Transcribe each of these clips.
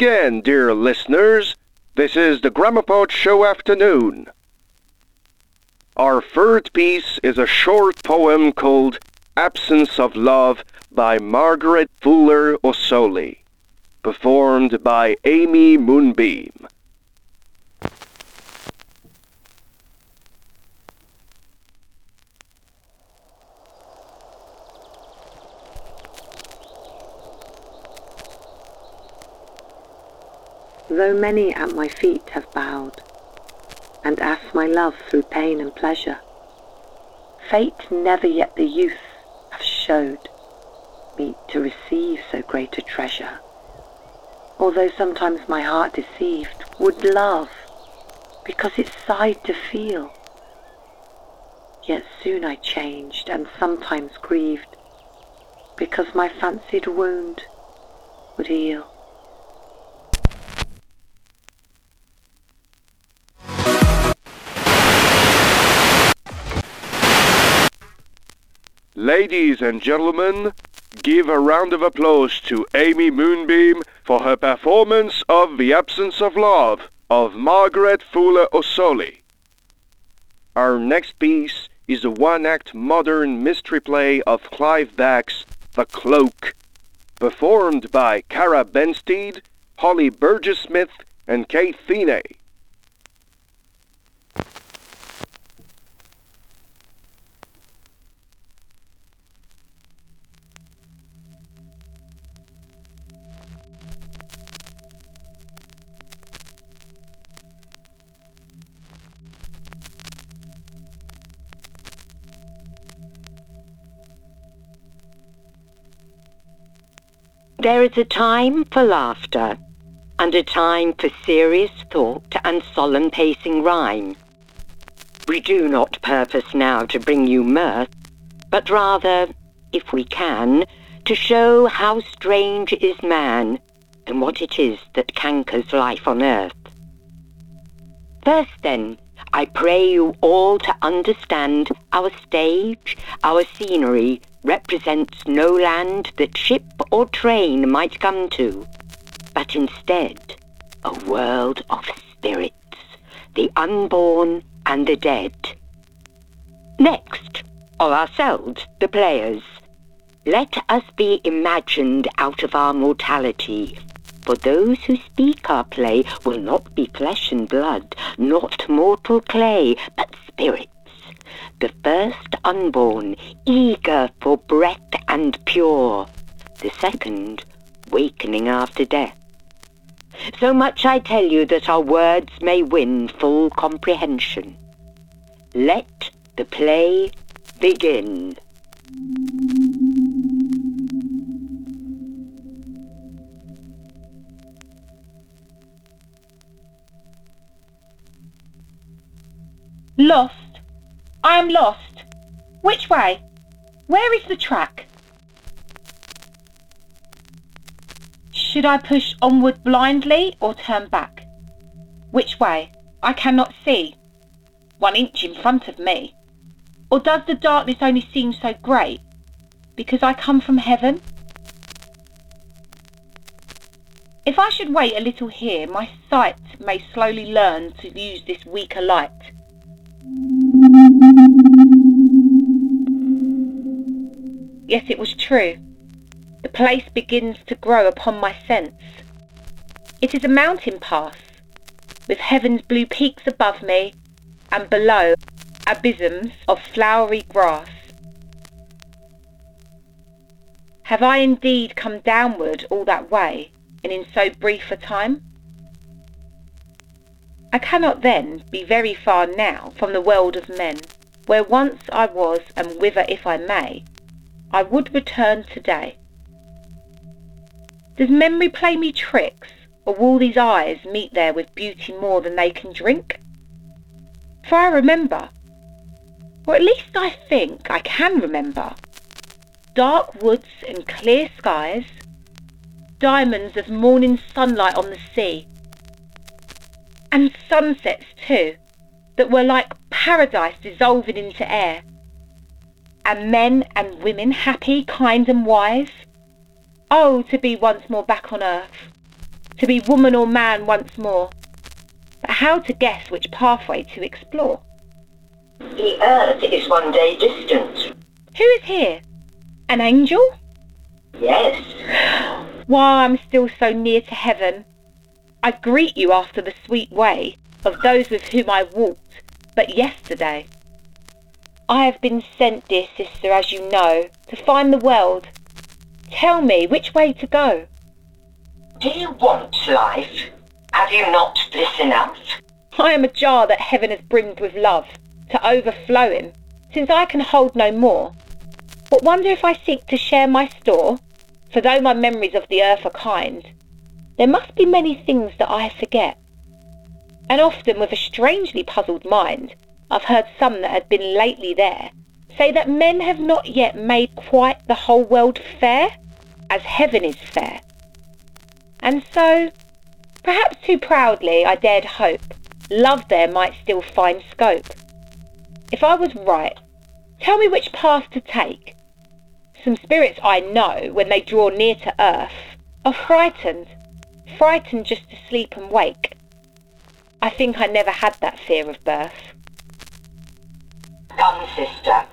again, dear listeners. This is the Grammopod Show Afternoon. Our third piece is a short poem called Absence of Love by Margaret Fuller Ossoli, performed by Amy Moonbeam. Though many at my feet have bowed, and asked my love through pain and pleasure, Fate never yet the youth have showed me to receive so great a treasure. Although sometimes my heart deceived would love, because it sighed to feel. Yet soon I changed and sometimes grieved, because my fancied wound would heal. Ladies and gentlemen, give a round of applause to Amy Moonbeam for her performance of The Absence of Love of Margaret Fuller Ossoli. Our next piece is a one-act modern mystery play of Clifford Bax's The Cloak, performed by Cara Bensteed, Holly Burgess-Smith, and Kate Thiene. There is a time for laughter, and a time for serious thought and solemn pacing rhyme. We do not purpose now to bring you mirth, but rather, if we can, to show how strange is man, and what it is that cankers life on earth. First then, I pray you all to understand our stage, our scenery, represents no land that ship or train might come to, but instead a world of spirits, the unborn and the dead. Next, are ourselves, the players. Let us be imagined out of our mortality, for those who speak our play will not be flesh and blood, not mortal clay, but spirits the first unborn, eager for breath and pure, the second, wakening after death. So much I tell you that our words may win full comprehension. Let the play begin. Lost I am lost. Which way? Where is the track? Should I push onward blindly or turn back? Which way? I cannot see. One inch in front of me. Or does the darkness only seem so great because I come from heaven? If I should wait a little here, my sight may slowly learn to use this weaker light. Yes, it was true. The place begins to grow upon my sense. It is a mountain pass, with heaven's blue peaks above me, and below abysms of flowery grass. Have I indeed come downward all that way, and in so brief a time? I cannot then be very far now from the world of men, where once I was, and whither, if I may, I would return today. Does memory play me tricks, or will these eyes meet there with beauty more than they can drink? For I remember, or at least I think I can remember, dark woods and clear skies, diamonds of morning sunlight on the sea, and sunsets too, that were like paradise dissolving into air, and men and women happy, kind and wise. Oh, to be once more back on earth, to be woman or man once more. But how to guess which pathway to explore? The Earth is one day distant. Who is here? An angel? Yes. While I'm still so near to heaven, I greet you after the sweet way of those with whom I walked but yesterday. I have been sent, dear sister, as you know, to find the world. Tell me which way to go. Do you want life? Have you not bliss enough? I am a jar that heaven has brimmed with love, to overflowing, since I can hold no more. But wonder if I seek to share my store? For though my memories of the earth are kind, there must be many things that I forget. And often with a strangely puzzled mind, I've heard some that had been lately there say that men have not yet made quite the whole world fair, as heaven is fair. And so, perhaps too proudly, I dared hope love there might still find scope. If I was right, tell me which path to take. Some spirits I know, when they draw near to earth, are frightened, frightened just to sleep and wake. I think I never had that fear of birth. Come, sister.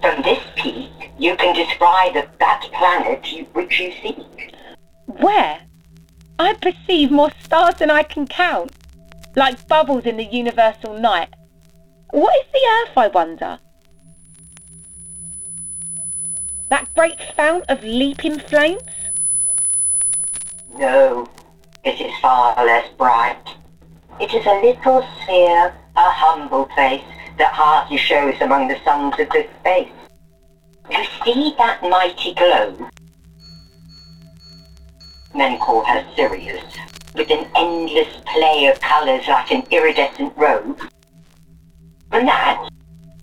From this peak, you can descry the, that planet you, which you seek. Where? I perceive more stars than I can count, like bubbles in the universal night. What is the earth, I wonder? That great fount of leaping flames? No, it is far less bright. It is a little sphere, a humble place that hardly shows among the suns of this space. You see that mighty globe? Men call her Sirius, with an endless play of colours like an iridescent robe. From that,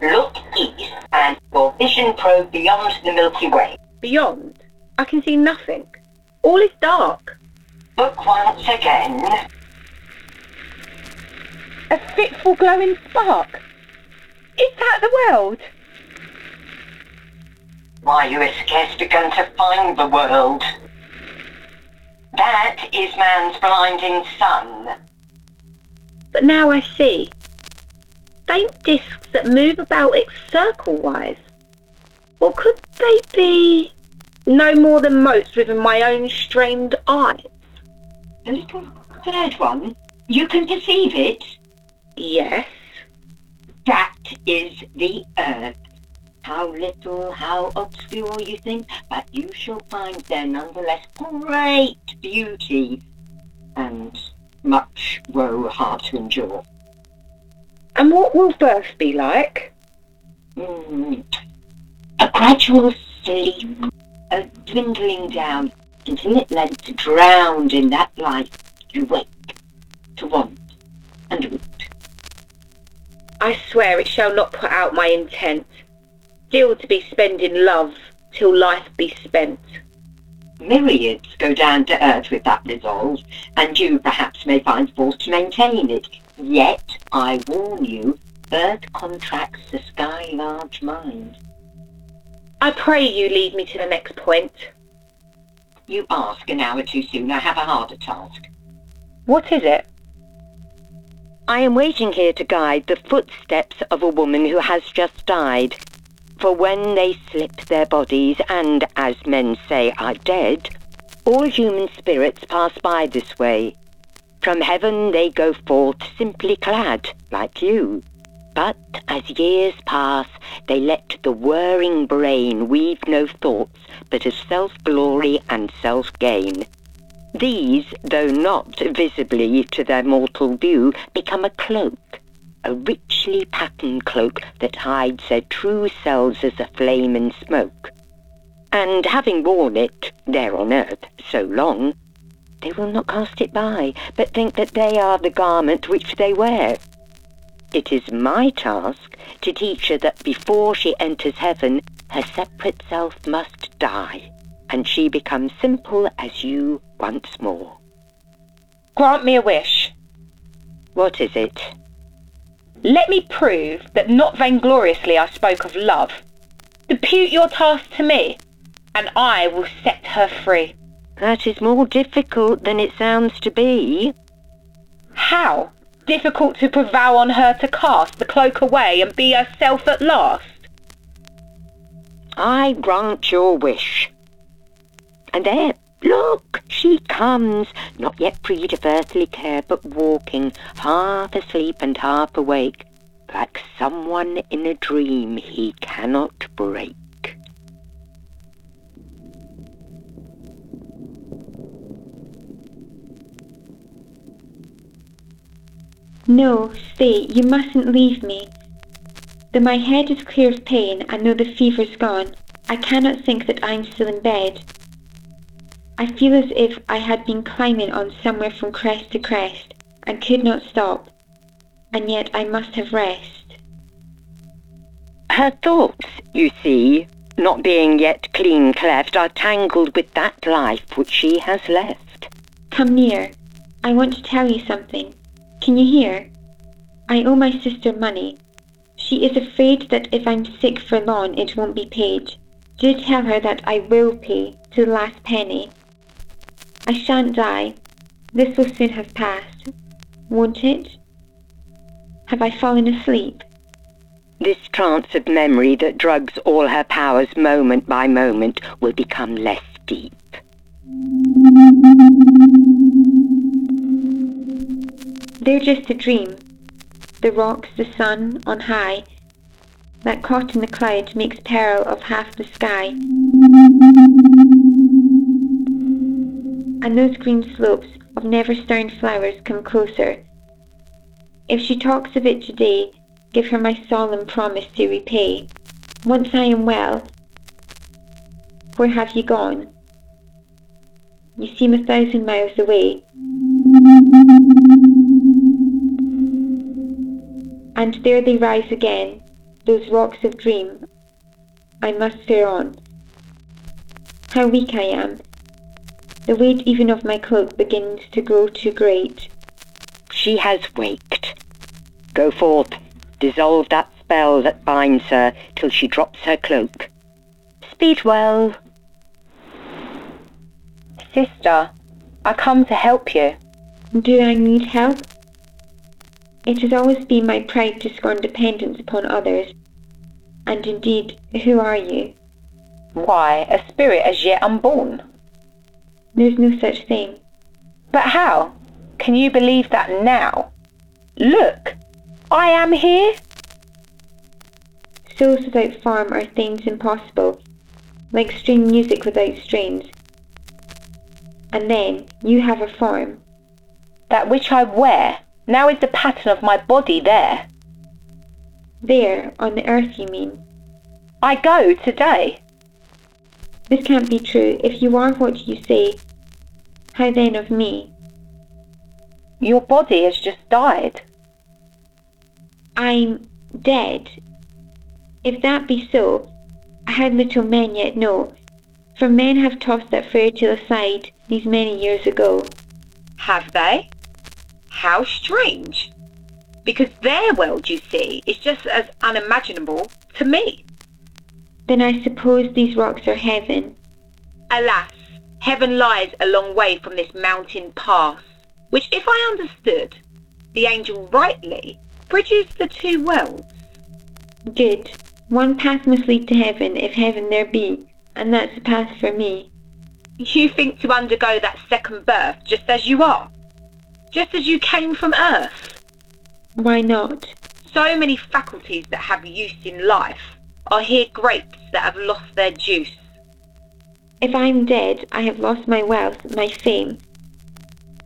look east and your vision probe beyond the Milky Way. Beyond? I can see nothing. All is dark. Look once again. A fitful glowing spark. Is that the world? Why, you have scarce begun to find the world. That is man's blinding sun. But now I see. Faint discs that move about it circle-wise. Or could they be no more than motes within my own strained eyes? The little third one, you can perceive it. Yes. That is the earth. How little, how obscure you think, but you shall find there nonetheless great beauty and much woe hard to endure. And what will birth be like? Mm. A gradual sleep, a dwindling down until at length drowned in that light you wake to want and. I swear it shall not put out my intent, still to be spent in love till life be spent. Myriads go down to earth with that resolve, and you perhaps may find force to maintain it. Yet, I warn you, earth contracts the sky large mind. I pray you lead me to the next point. You ask an hour too soon. I have a harder task. What is it? I am waiting here to guide the footsteps of a woman who has just died. For when they slip their bodies and, as men say, are dead, all human spirits pass by this way. From heaven they go forth simply clad, like you. But as years pass, they let the whirring brain weave no thoughts but of self-glory and self-gain. These, though not visibly to their mortal view, become a cloak, a richly patterned cloak that hides their true selves as a flame and smoke. And having worn it, there on earth, so long, they will not cast it by, but think that they are the garment which they wear. It is my task to teach her that before she enters heaven, her separate self must die and she becomes simple as you once more. Grant me a wish. What is it? Let me prove that not vaingloriously I spoke of love. Depute your task to me, and I will set her free. That is more difficult than it sounds to be. How? Difficult to prevail on her to cast the cloak away and be herself at last? I grant your wish. And there, look, she comes, not yet freed of earthly care, but walking, half asleep and half awake, like someone in a dream he cannot break. No, stay, you mustn't leave me. Though my head is clear of pain and though the fever's gone, I cannot think that I'm still in bed. I feel as if I had been climbing on somewhere from crest to crest, and could not stop, and yet I must have rest. Her thoughts, you see, not being yet clean cleft, are tangled with that life which she has left. Come near. I want to tell you something. Can you hear? I owe my sister money. She is afraid that if I'm sick for long it won't be paid. Do tell her that I will pay to the last penny. I shan't die. This will soon have passed. Won't it? Have I fallen asleep? This trance of memory that drugs all her powers moment by moment will become less deep. They're just a dream. The rocks, the sun, on high, that caught in the cloud makes peril of half the sky. And those green slopes of never-stirring flowers come closer. If she talks of it today, give her my solemn promise to repay. Once I am well, where have you gone? You seem a thousand miles away. And there they rise again, those rocks of dream. I must fare on. How weak I am. The weight even of my cloak begins to grow too great. She has waked. Go forth, dissolve that spell that binds her till she drops her cloak. Speed well. Sister, I come to help you. Do I need help? It has always been my pride to scorn dependence upon others. And indeed, who are you? Why, a spirit as yet unborn. There's no such thing. But how? Can you believe that now? Look, I am here. Souls without form are things impossible, like string music without strings. And then you have a form. That which I wear now is the pattern of my body there. There, on the earth, you mean? I go today. This can't be true. If you are what you say, how then of me? Your body has just died. I'm dead. If that be so, how little men yet know, for men have tossed that fairy tale aside these many years ago. Have they? How strange. Because their world, you see, is just as unimaginable to me. Then I suppose these rocks are heaven. Alas, heaven lies a long way from this mountain pass, which if I understood, the angel rightly, bridges the two worlds. Good. One path must lead to heaven, if heaven there be, and that's the path for me. You think to undergo that second birth just as you are? just as you came from Earth. Why not? So many faculties that have use in life are here grapes that have lost their juice. If I'm dead, I have lost my wealth, my fame.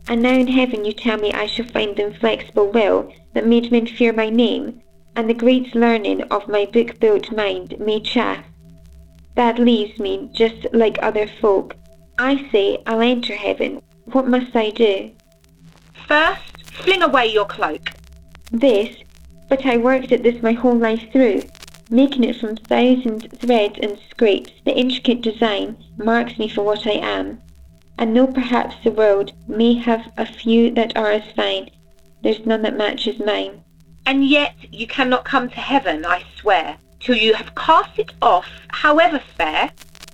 And now in heaven you tell me I shall find the inflexible will that made men fear my name, and the great learning of my book-built mind may chaff. That leaves me just like other folk. I say I'll enter heaven. What must I do? First, fling away your cloak. This? But I worked at this my whole life through, making it from thousand threads and scrapes. The intricate design marks me for what I am. And though perhaps the world may have a few that are as fine, there's none that matches mine. And yet you cannot come to heaven, I swear, till you have cast it off, however fair.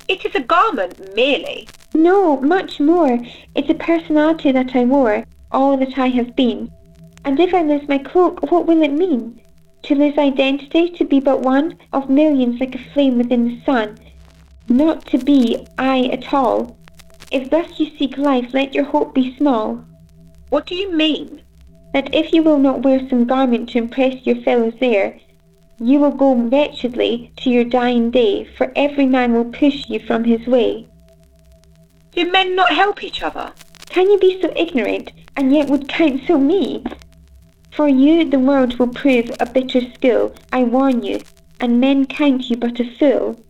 It is a garment merely, No, much more. It's a personality that I wore, all that I have been. And if I lose my cloak, what will it mean? To lose identity, to be but one of millions like a flame within the sun, not to be I at all. If thus you seek life, let your hope be small. What do you mean? That if you will not wear some garment to impress your fellows there, you will go wretchedly to your dying day, for every man will push you from his way. Do men not help each other? Can you be so ignorant, and yet would counsel me? For you the world will prove a bitter school, I warn you, and men count you but a fool.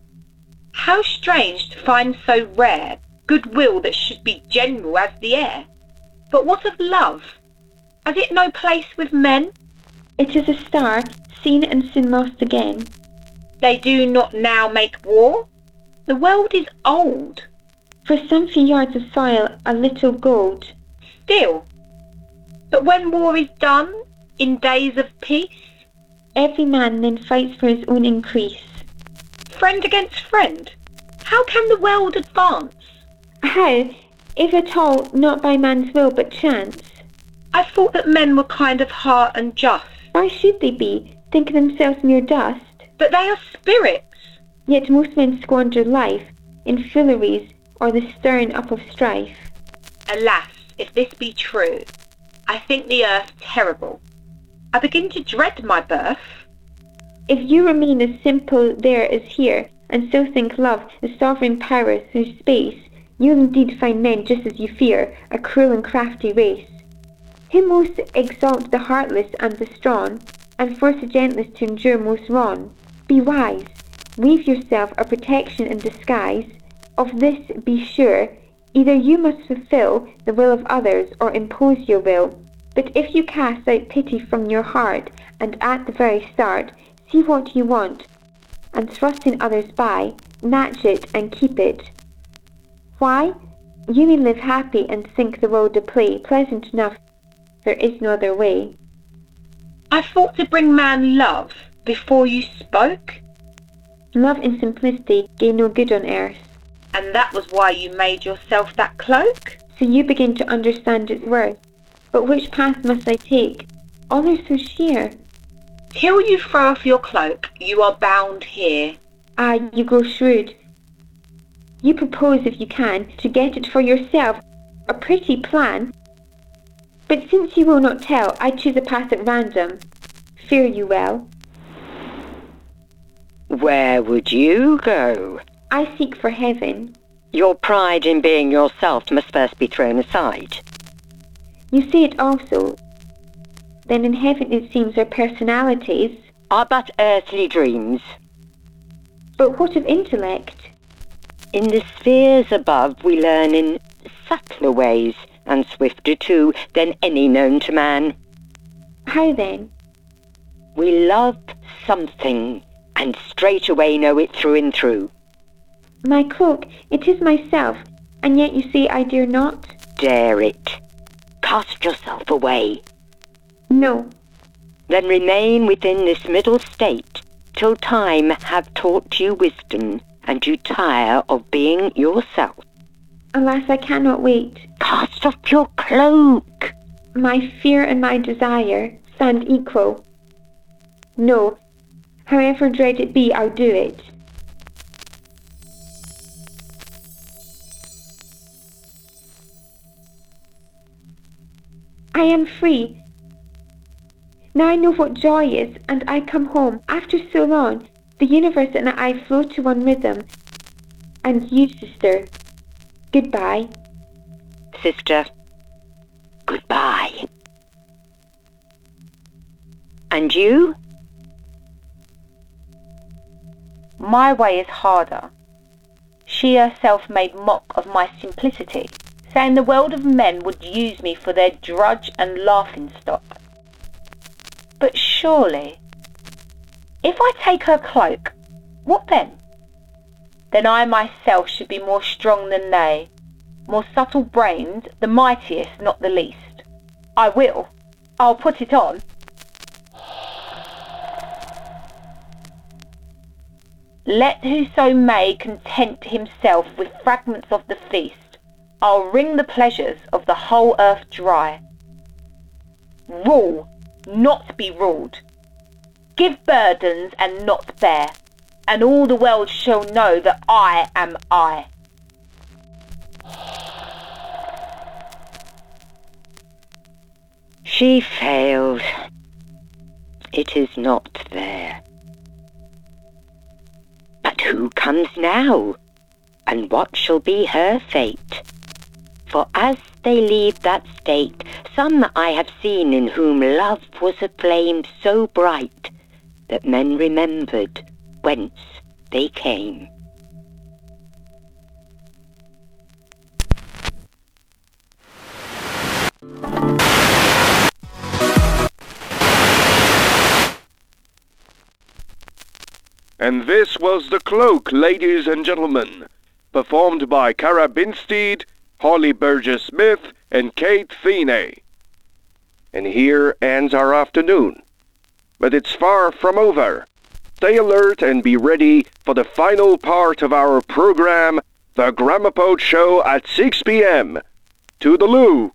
How strange to find so rare goodwill that should be general as the air. But what of love? Has it no place with men? It is a star, seen and soon lost again. They do not now make war? The world is old. For some few yards of soil, a little gold. Still. But when war is done, in days of peace, Every man then fights for his own increase. friend against friend, how can the world advance? How, if at all, not by man's will but chance? I thought that men were kind of heart and just, Why should they be, think themselves mere dust? but they are spirits. Yet most men squander life in fooleries or the stirring up of strife. Alas, if this be true, I think the earth terrible. I begin to dread my birth. If you remain as simple there as here, and so think love the sovereign power through space, you'll indeed find men just as you fear, a cruel and crafty race. Who most exalt the heartless and the strong, and force the gentlest to endure most wrong. Be wise, weave yourself a protection in disguise. Of this be sure, either you must fulfill the will of others or impose your will. But if you cast out pity from your heart, and at the very start see what you want, and thrusting others by, snatch it and keep it. Why? You may live happy and think the world a play, pleasant enough. There is no other way. I thought to bring man love before you spoke, Love and simplicity gain no good on earth. and that was why you made yourself that cloak. So you begin to understand its worth. But which path must I take? All are so sheer. Till you throw off your cloak, you are bound here. Ah, you grow shrewd. You propose, if you can, to get it for yourself. A pretty plan. But since you will not tell, I choose a path at random. Fare you well. Where would you go? I seek for heaven. Your pride in being yourself must first be thrown aside. You see it also. Then in heaven it seems our personalities. Are but earthly dreams. But what of intellect? In the spheres above we learn in subtler ways, and swifter too than any known to man. How then? We love something, and straightway know it through and through. My cloak, it is myself, and yet you see I dare not? Dare it. Cast yourself away. No. Then remain within this middle state till time have taught you wisdom, and you tire of being yourself. Alas, I cannot wait. Cast off your cloak. My fear and my desire stand equal. No, however dread it be, I'll do it. I am free. Now I know what joy is, and I come home. After so long, the universe and I flow to one rhythm. And you, sister, goodbye. Sister, goodbye. And you? My way is harder. She herself made mock of my simplicity, saying the world of men would use me for their drudge and laughing stock. But surely, if I take her cloak, what then? Then I myself should be more strong than they, more subtle brained, the mightiest, not the least. I will. I'll put it on. Let whoso may content himself with fragments of the feast, I'll wring the pleasures of the whole earth dry. Rule, not be ruled. Give burdens and not bear, and all the world shall know that I am I. She failed. It is not there. But who comes now? And what shall be her fate? For as they leave that state, some I have seen in whom love was a flame so bright that men remembered whence they came. And this was The Cloak, ladies and gentlemen, performed by Cara Binstead, Holly Burgess Smith, and Kate Feeney. And here ends our afternoon. But it's far from over. Stay alert and be ready for the final part of our program, The Grammopod Show at 6 p.m. To the loo!